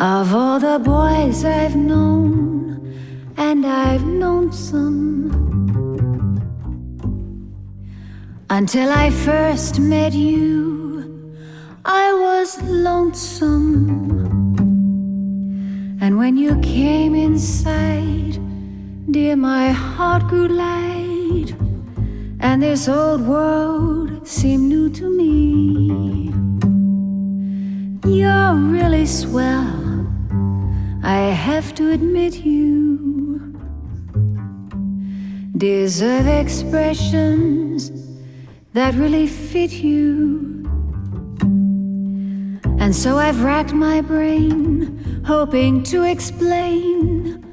Of all the boys I've known, and I've known some. Until I first met you, I was lonesome. And when you came inside, dear, my heart grew light, and this old world seemed new to me. You're really swell, I have to admit you deserve expressions that really fit you. And so I've racked my brain, hoping to explain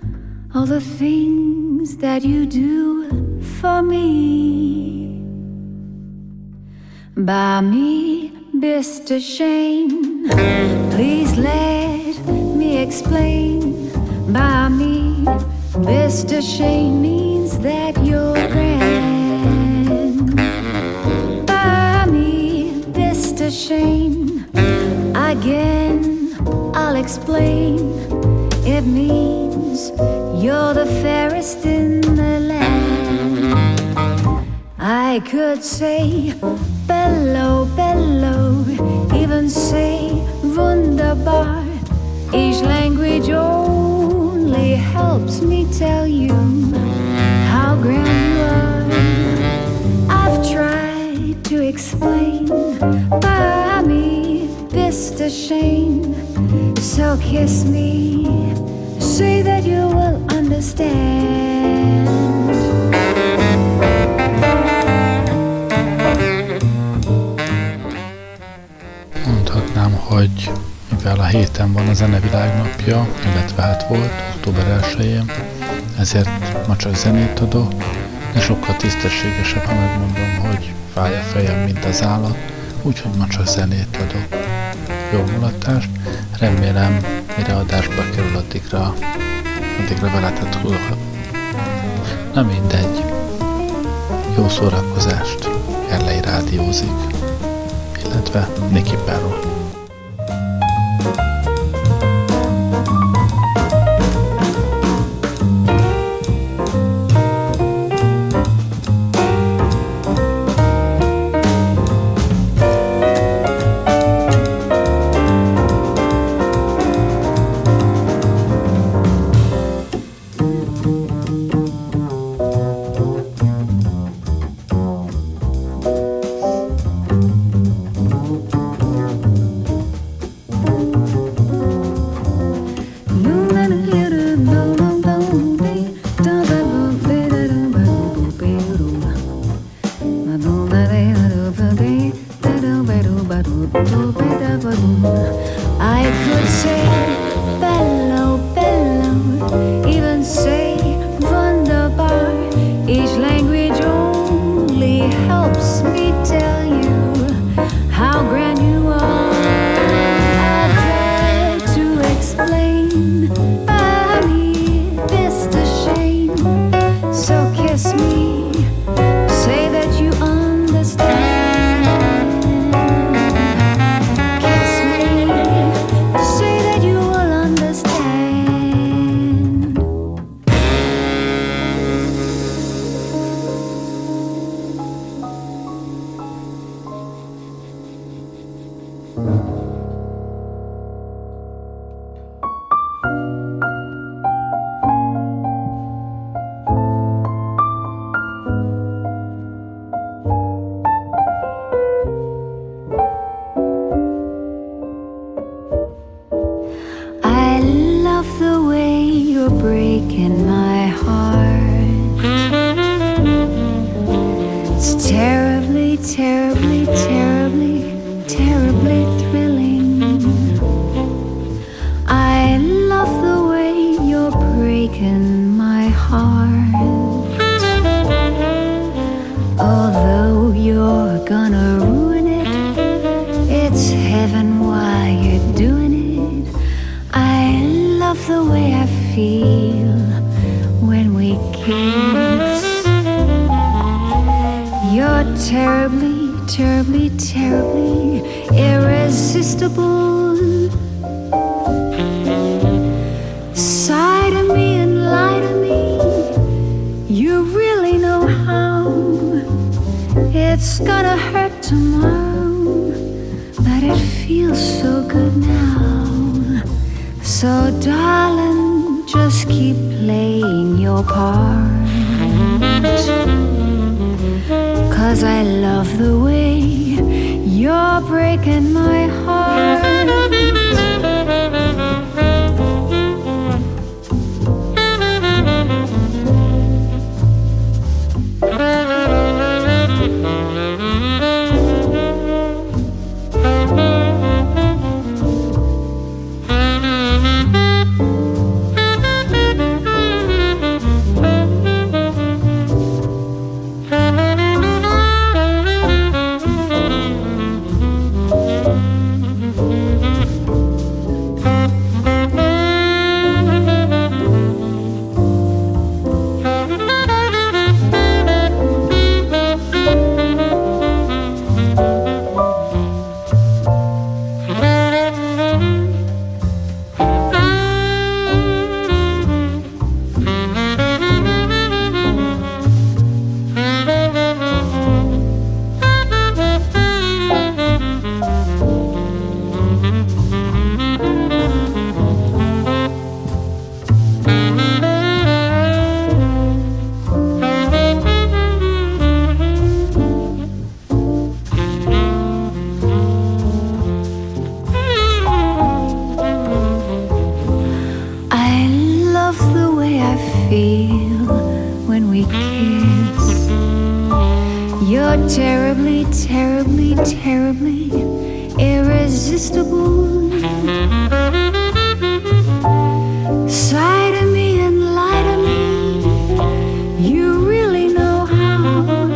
all the things that you do for me. By me, Mr. Shane, please let explain. By me, Mr. Shane means that you're grand. By me, Mr. Shane, again, I'll explain. It means you're the fairest in the land. I could say, bellow, bellow, even say, wunderbar. Each language only helps me tell you how grand you are. I've tried to explain, but me, Mr. Shane. So kiss me, say that you will understand. Hogy mivel a héten van a zenevilág napja, illetve hát volt, október 1-én, ezért ma csak zenét adok, de sokkal tisztességesebb, ha megmondom, hogy fáj a fejem, mint az állat, úgyhogy ma csak zenét adok. Jó mulatást, remélem, mire adásba kerül, addigra, addigra veletet hullhat. Na mindegy. Jó szórakozást, Erlei rádiózik, illetve Nicky Barrow. So, darling, just keep playing your part. Cause I love the way you're breaking my terribly, terribly, terribly irresistible. Side of me and lie to me, you really know how.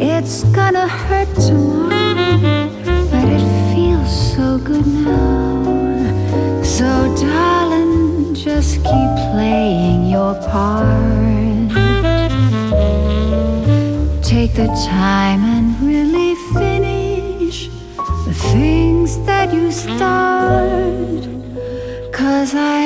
It's gonna hurt tomorrow, but it feels so good now. So, darling, just keep playing your part. the time and really finish the things that you start. Cause I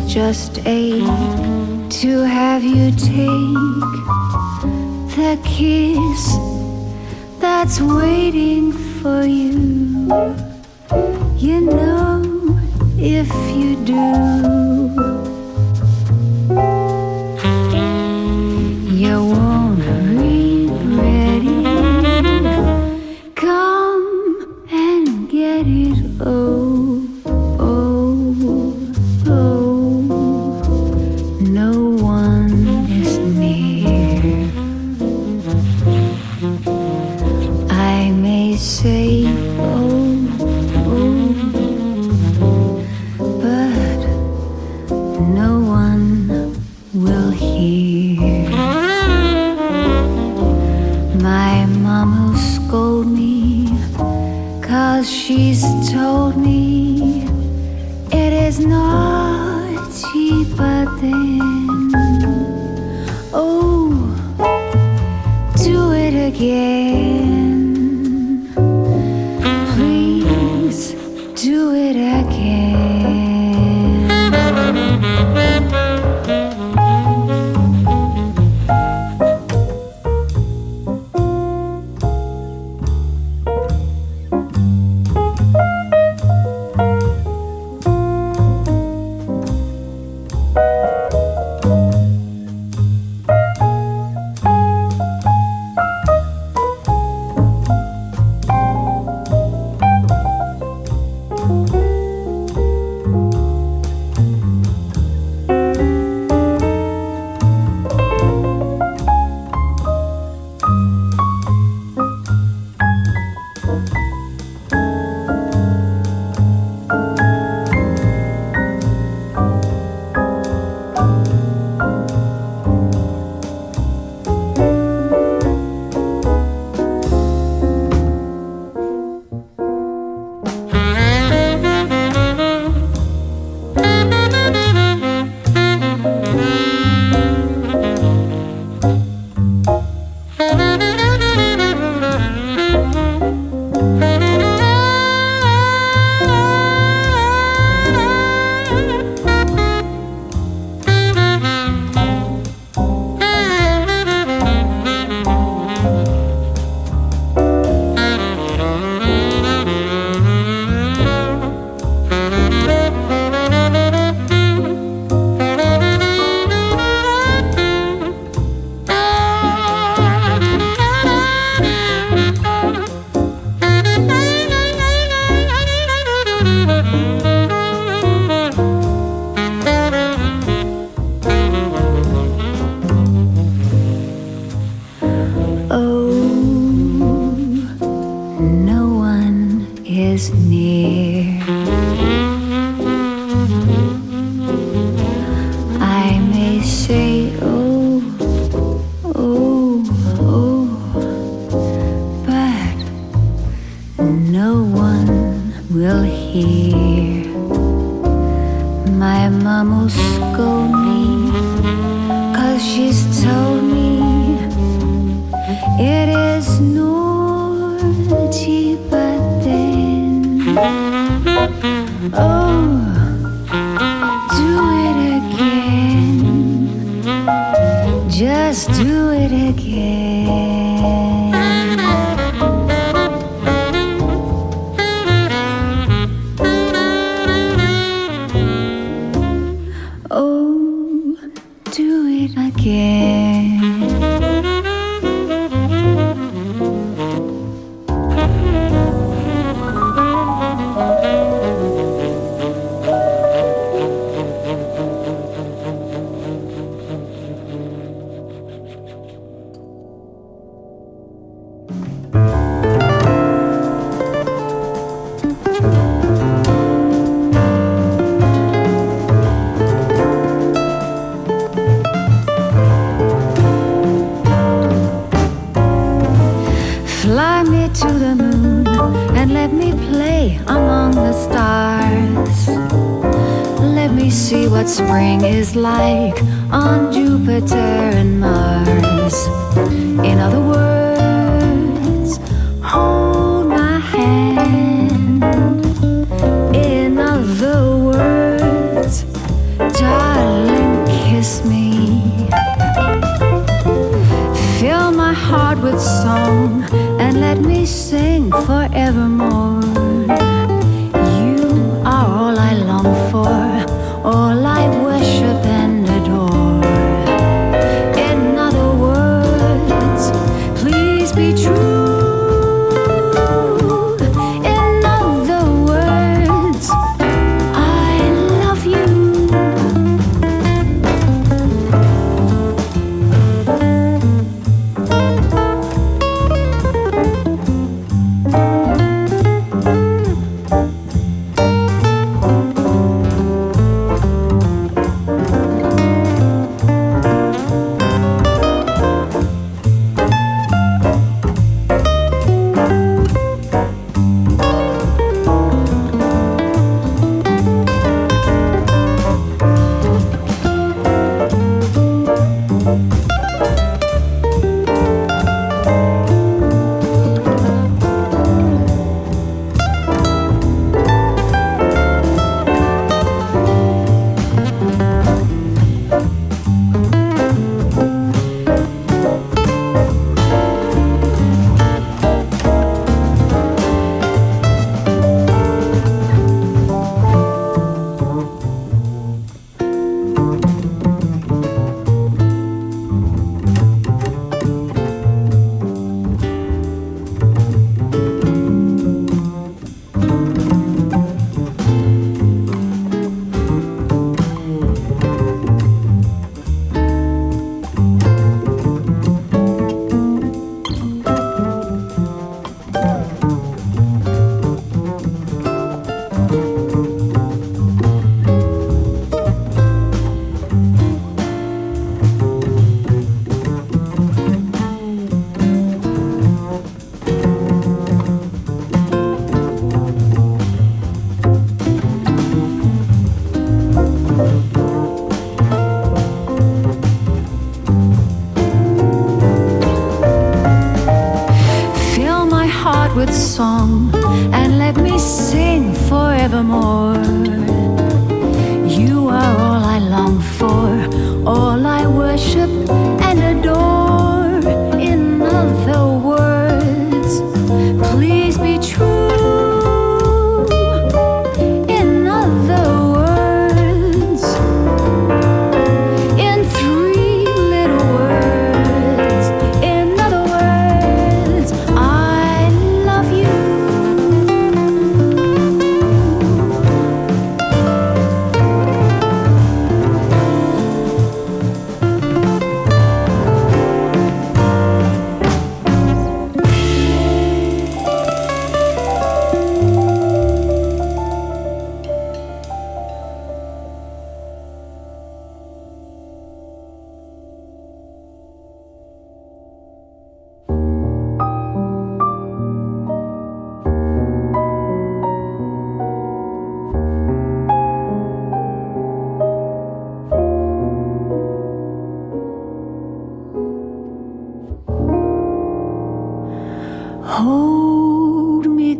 just ache to have you take the kiss that's waiting for you. You know if you do. My mom will scold me, cause she's told me it is naughty, but then, oh, do it again, just do it again.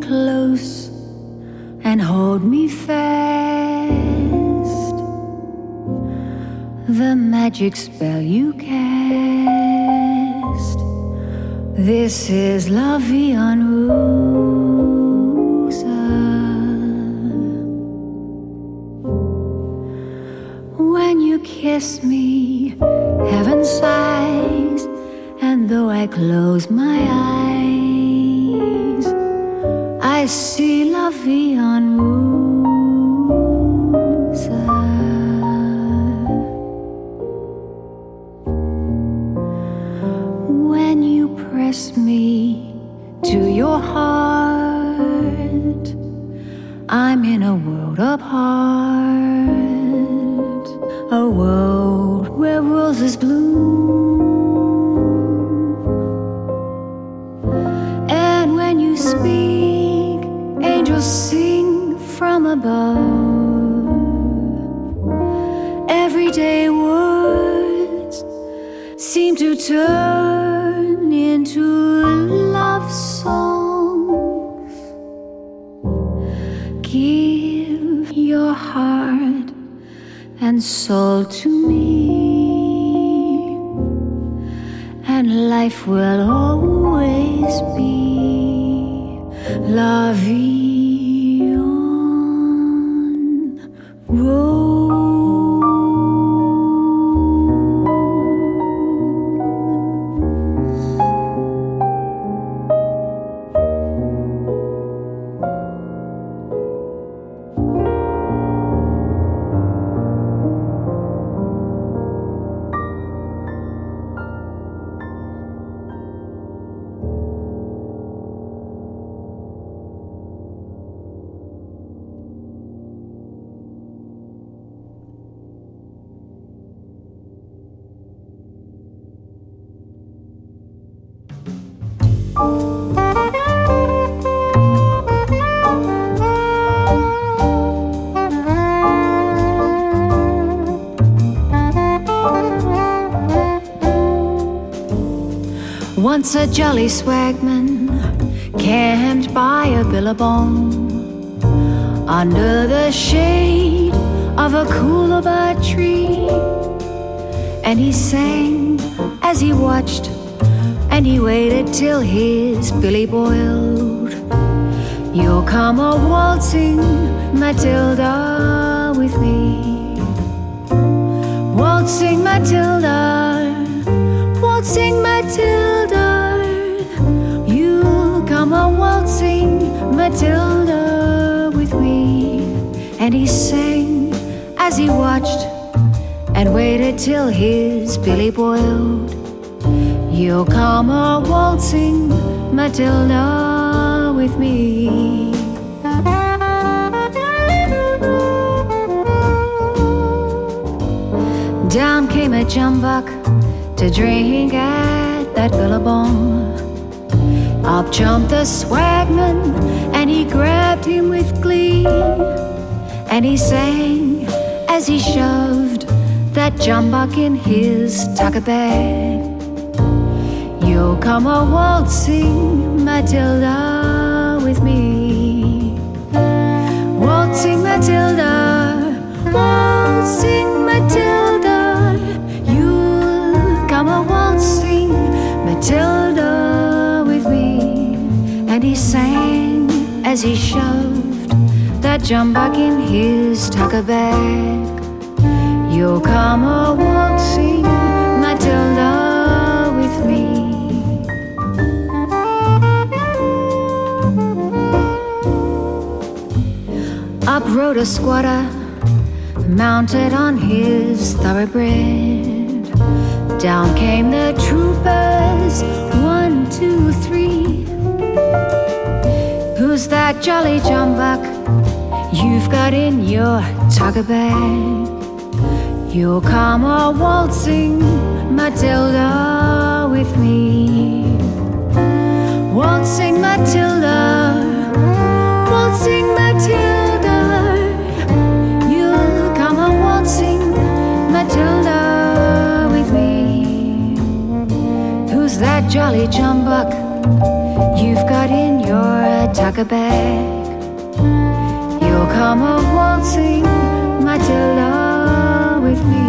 Close and hold me fast. The magic spell you cast. This is La Vie en Rose. When you kiss me, heaven sighs, and though I close my eyes, I see La Vie en Rose. When you press me to your heart, I'm in a world apart, a world above. Everyday words seem to turn into love songs. Give your heart and soul to me, and life will always be la vie Once a jolly swagman camped by a billabong under the shade of a coolabah tree. And he sang as he watched, and he waited till his billy boiled. You'll come a waltzing Matilda with me. Waltzing Matilda, as he watched and waited till his billy boiled. You'll come a waltzing Matilda with me. Down came a jumbuck to drink at that billabong. Up jumped the swagman and he grabbed him with glee. And he sang as he shoved that jumbuck in his tucker bag. You'll come a waltzing Matilda with me. Waltzing Matilda, waltzing Matilda. You'll come a waltzing Matilda with me. And he sang as he shoved that jumbuck in his tucker bag. You'll come a waltzing Matilda with me. Up rode a squatter, mounted on his thoroughbred. Down came the troopers, one, two, three. Who's that jolly jumbuck you've got in your tucker bag? You'll come a waltzing Matilda with me. Waltzing Matilda, waltzing Matilda. You'll come a waltzing Matilda with me. Who's that jolly jumbuck you've got in your tucker bag. Come a waltzing Matilda with me.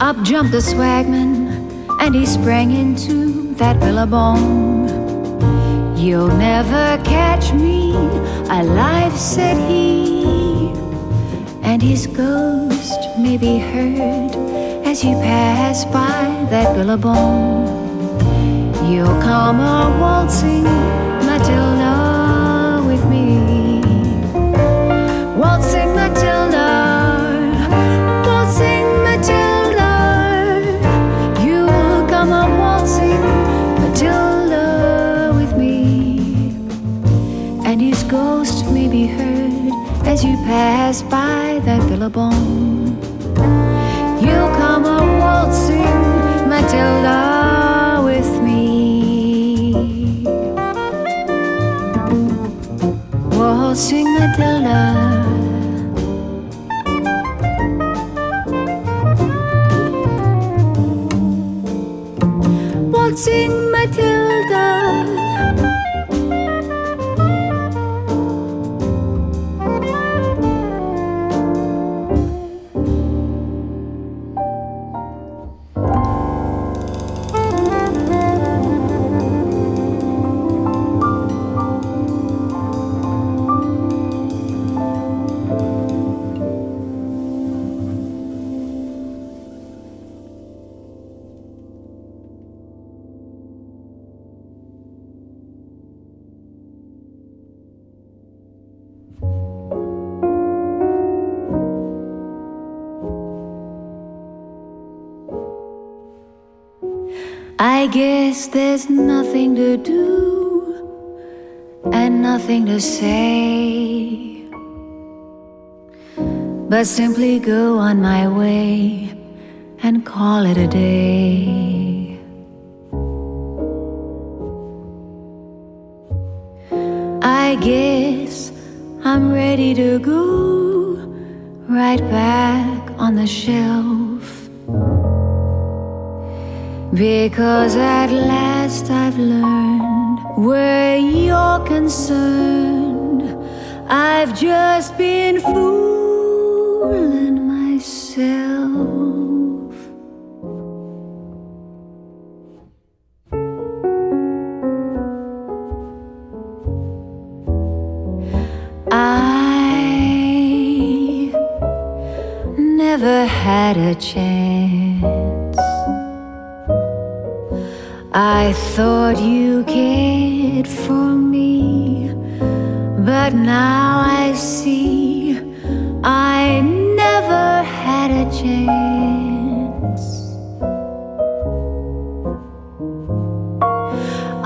Up jumped the swagman and he sprang into that billabong. You'll never catch me alive, said he, and his ghost may be heard as you pass by that billabong. You'll come a waltzing Matilda with me, waltzing Matilda, waltzing Matilda. You'll come a waltzing Matilda with me, and his ghost may be heard as you pass billabong. You'll come a waltzing Matilda with me. Waltzing Matilda. I guess there's nothing to do and nothing to say, but simply go on my way and call it a day. I guess I'm ready to go right back on the shelf. Because at last I've learned where you're concerned. I've just been fooling myself. I never had a chance. I thought you cared for me, but now I see I never had a chance.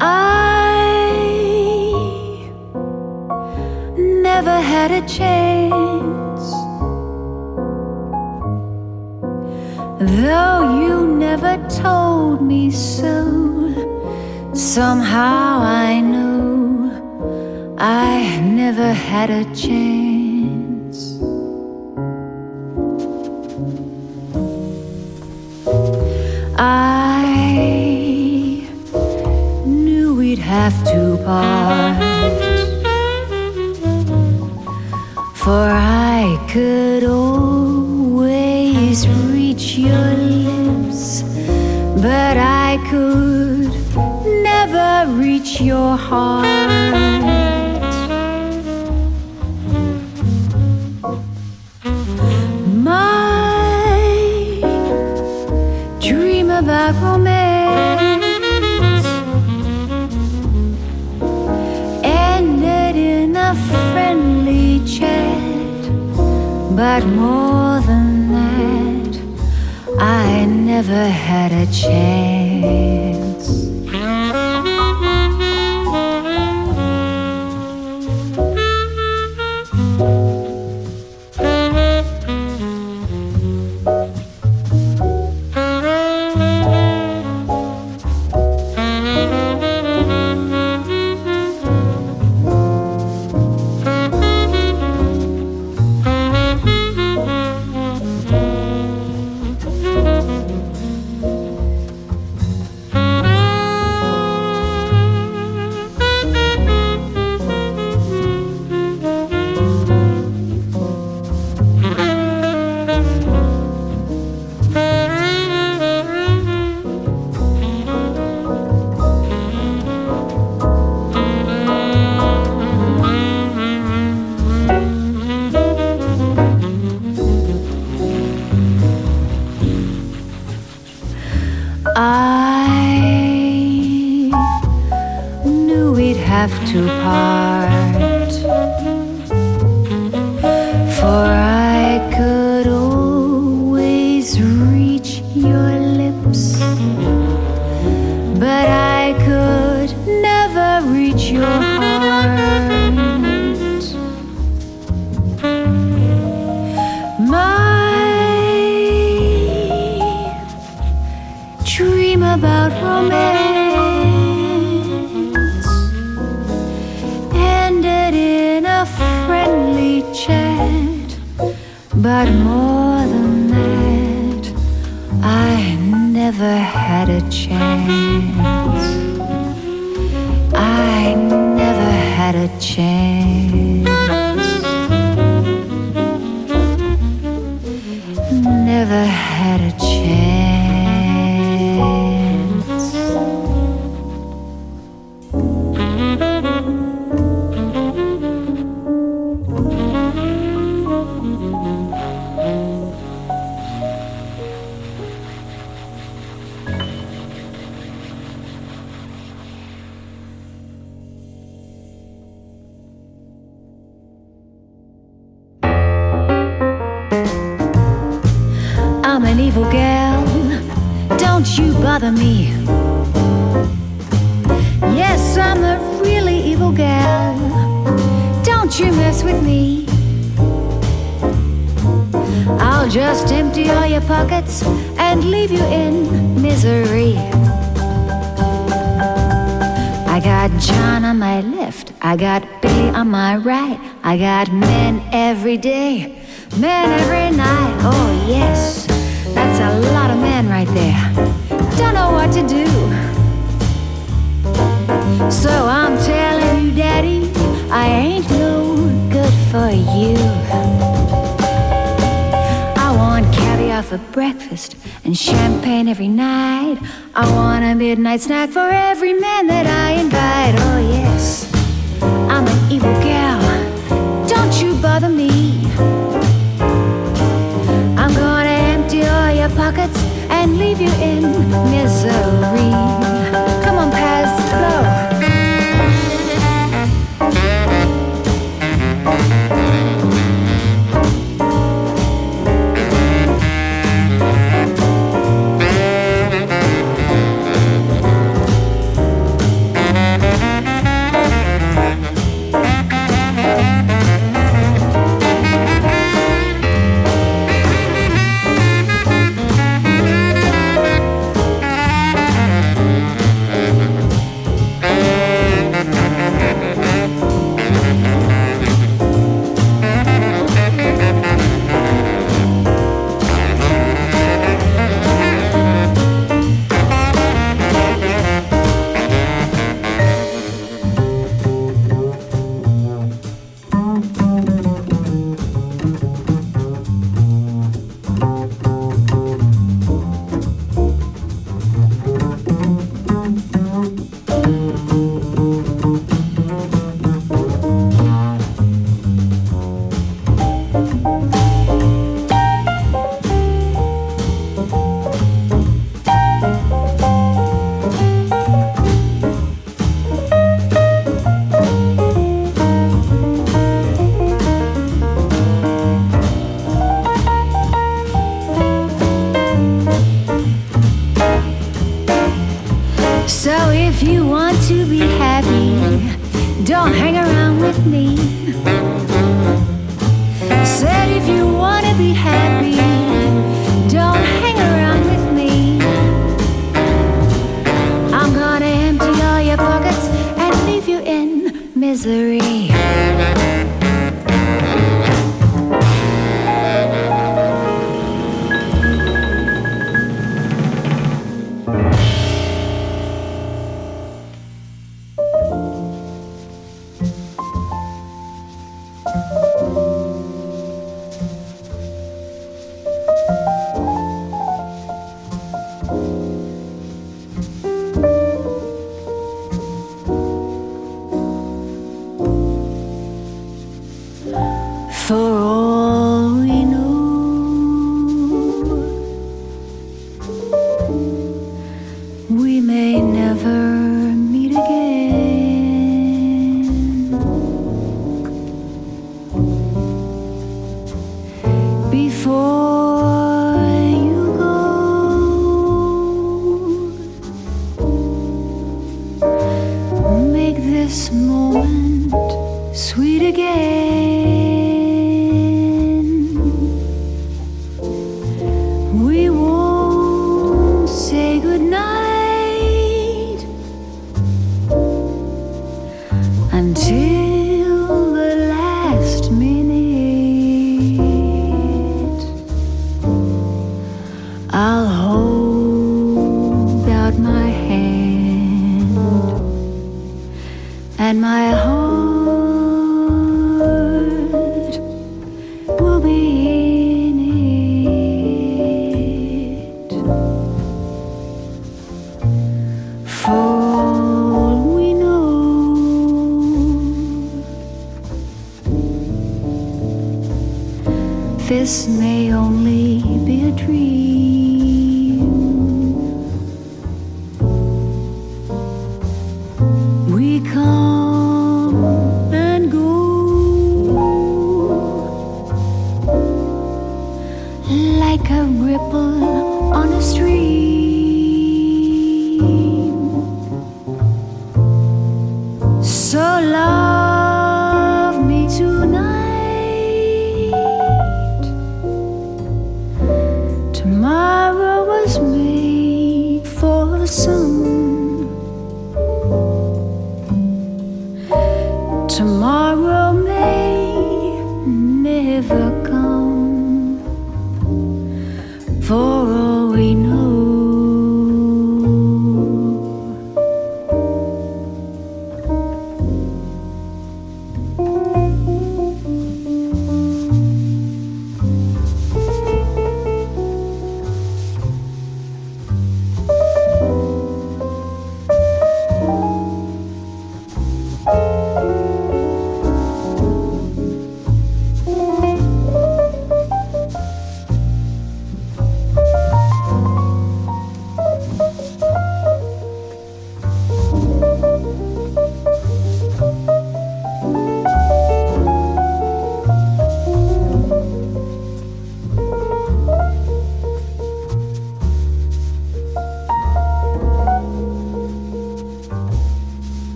I never had a chance. Though you never told me so, somehow I knew I never had a chance. I knew we'd have to part, for I could always reach your your heart. My dream about romance ended in a friendly chat, but more than that, I never had a chance. Bother me. Yes, I'm a really evil gal. Don't you mess with me. I'll just empty all your pockets and leave you in misery. I got John on my left, I got Billy on my right, I got men every day, men every night. Oh, yes, a lot of men right there don't know what to do. So I'm telling you, Daddy, I ain't no good for you. I want caviar for breakfast and champagne every night. I want a midnight snack for every man that I invite. Oh, yes, I'm an evil gal. Don't you bother me. Pockets and leave you in misery. this man.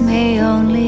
may only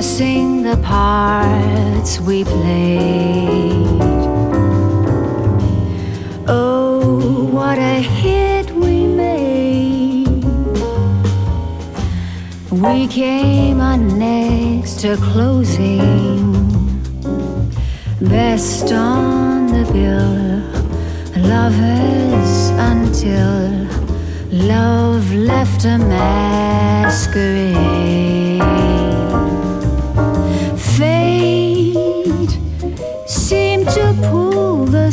rehearsing the parts we played. Oh, what a hit we made! We came on next to closing, best on the bill, lovers until love left a masquerade.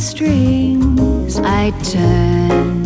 Strings, I turned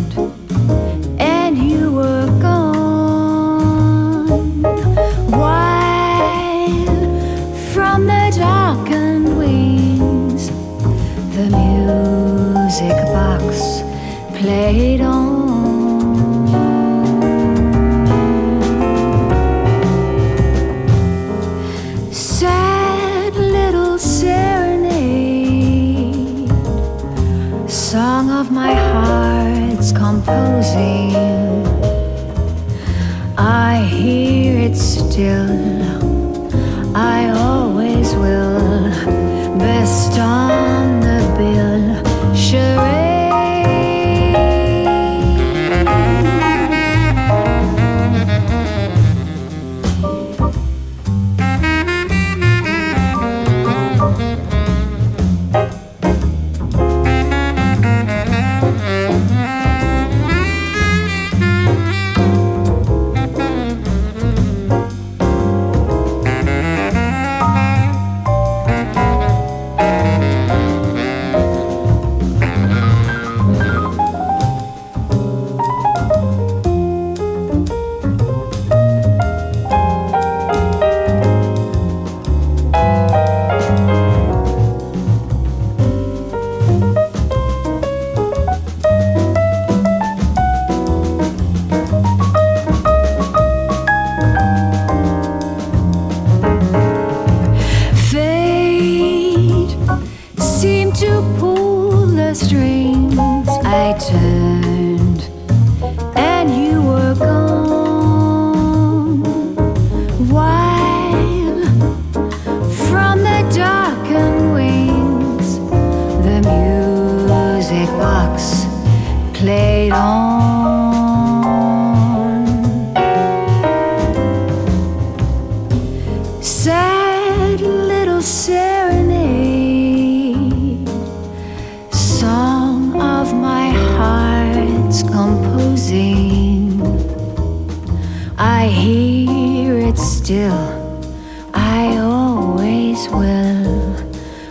will.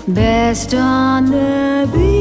Best on the bill,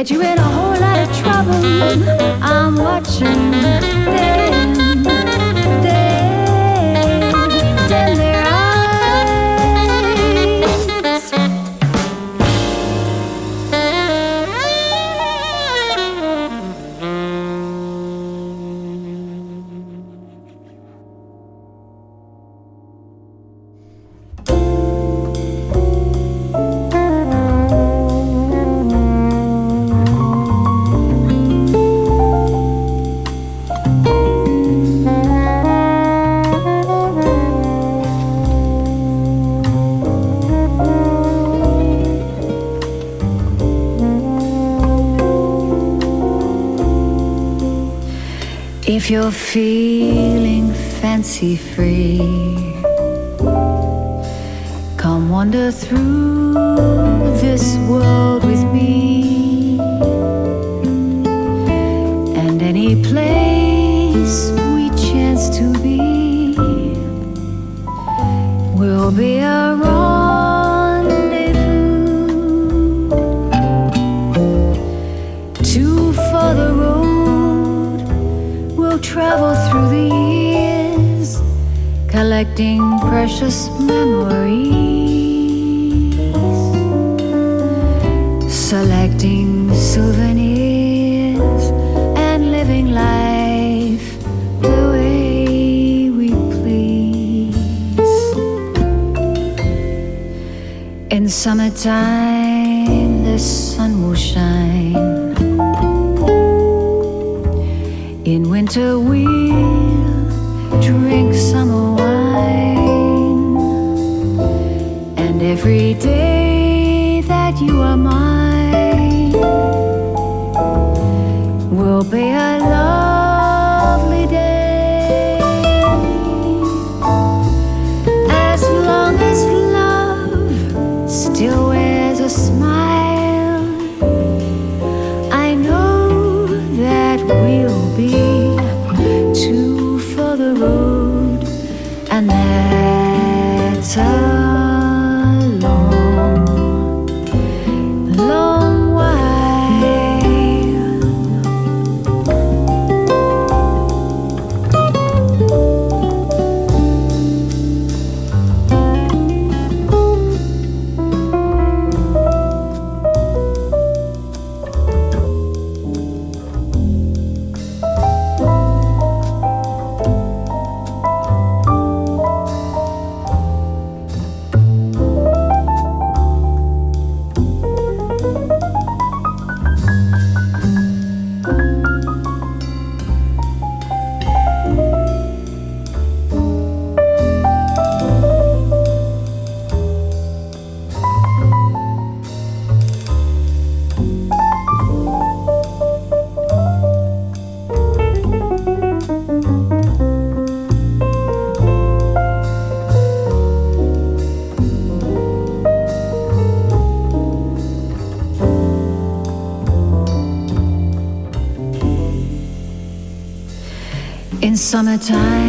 get you in a whole lot of trouble. You're feeling fancy free, come wander through this world with me. And any place we chance to be will be a collecting precious memories, selecting souvenirs, and living life the way we please. In summertime, the sun will shine in winter, we'll drink summer every day that you are mine. Will be a summertime.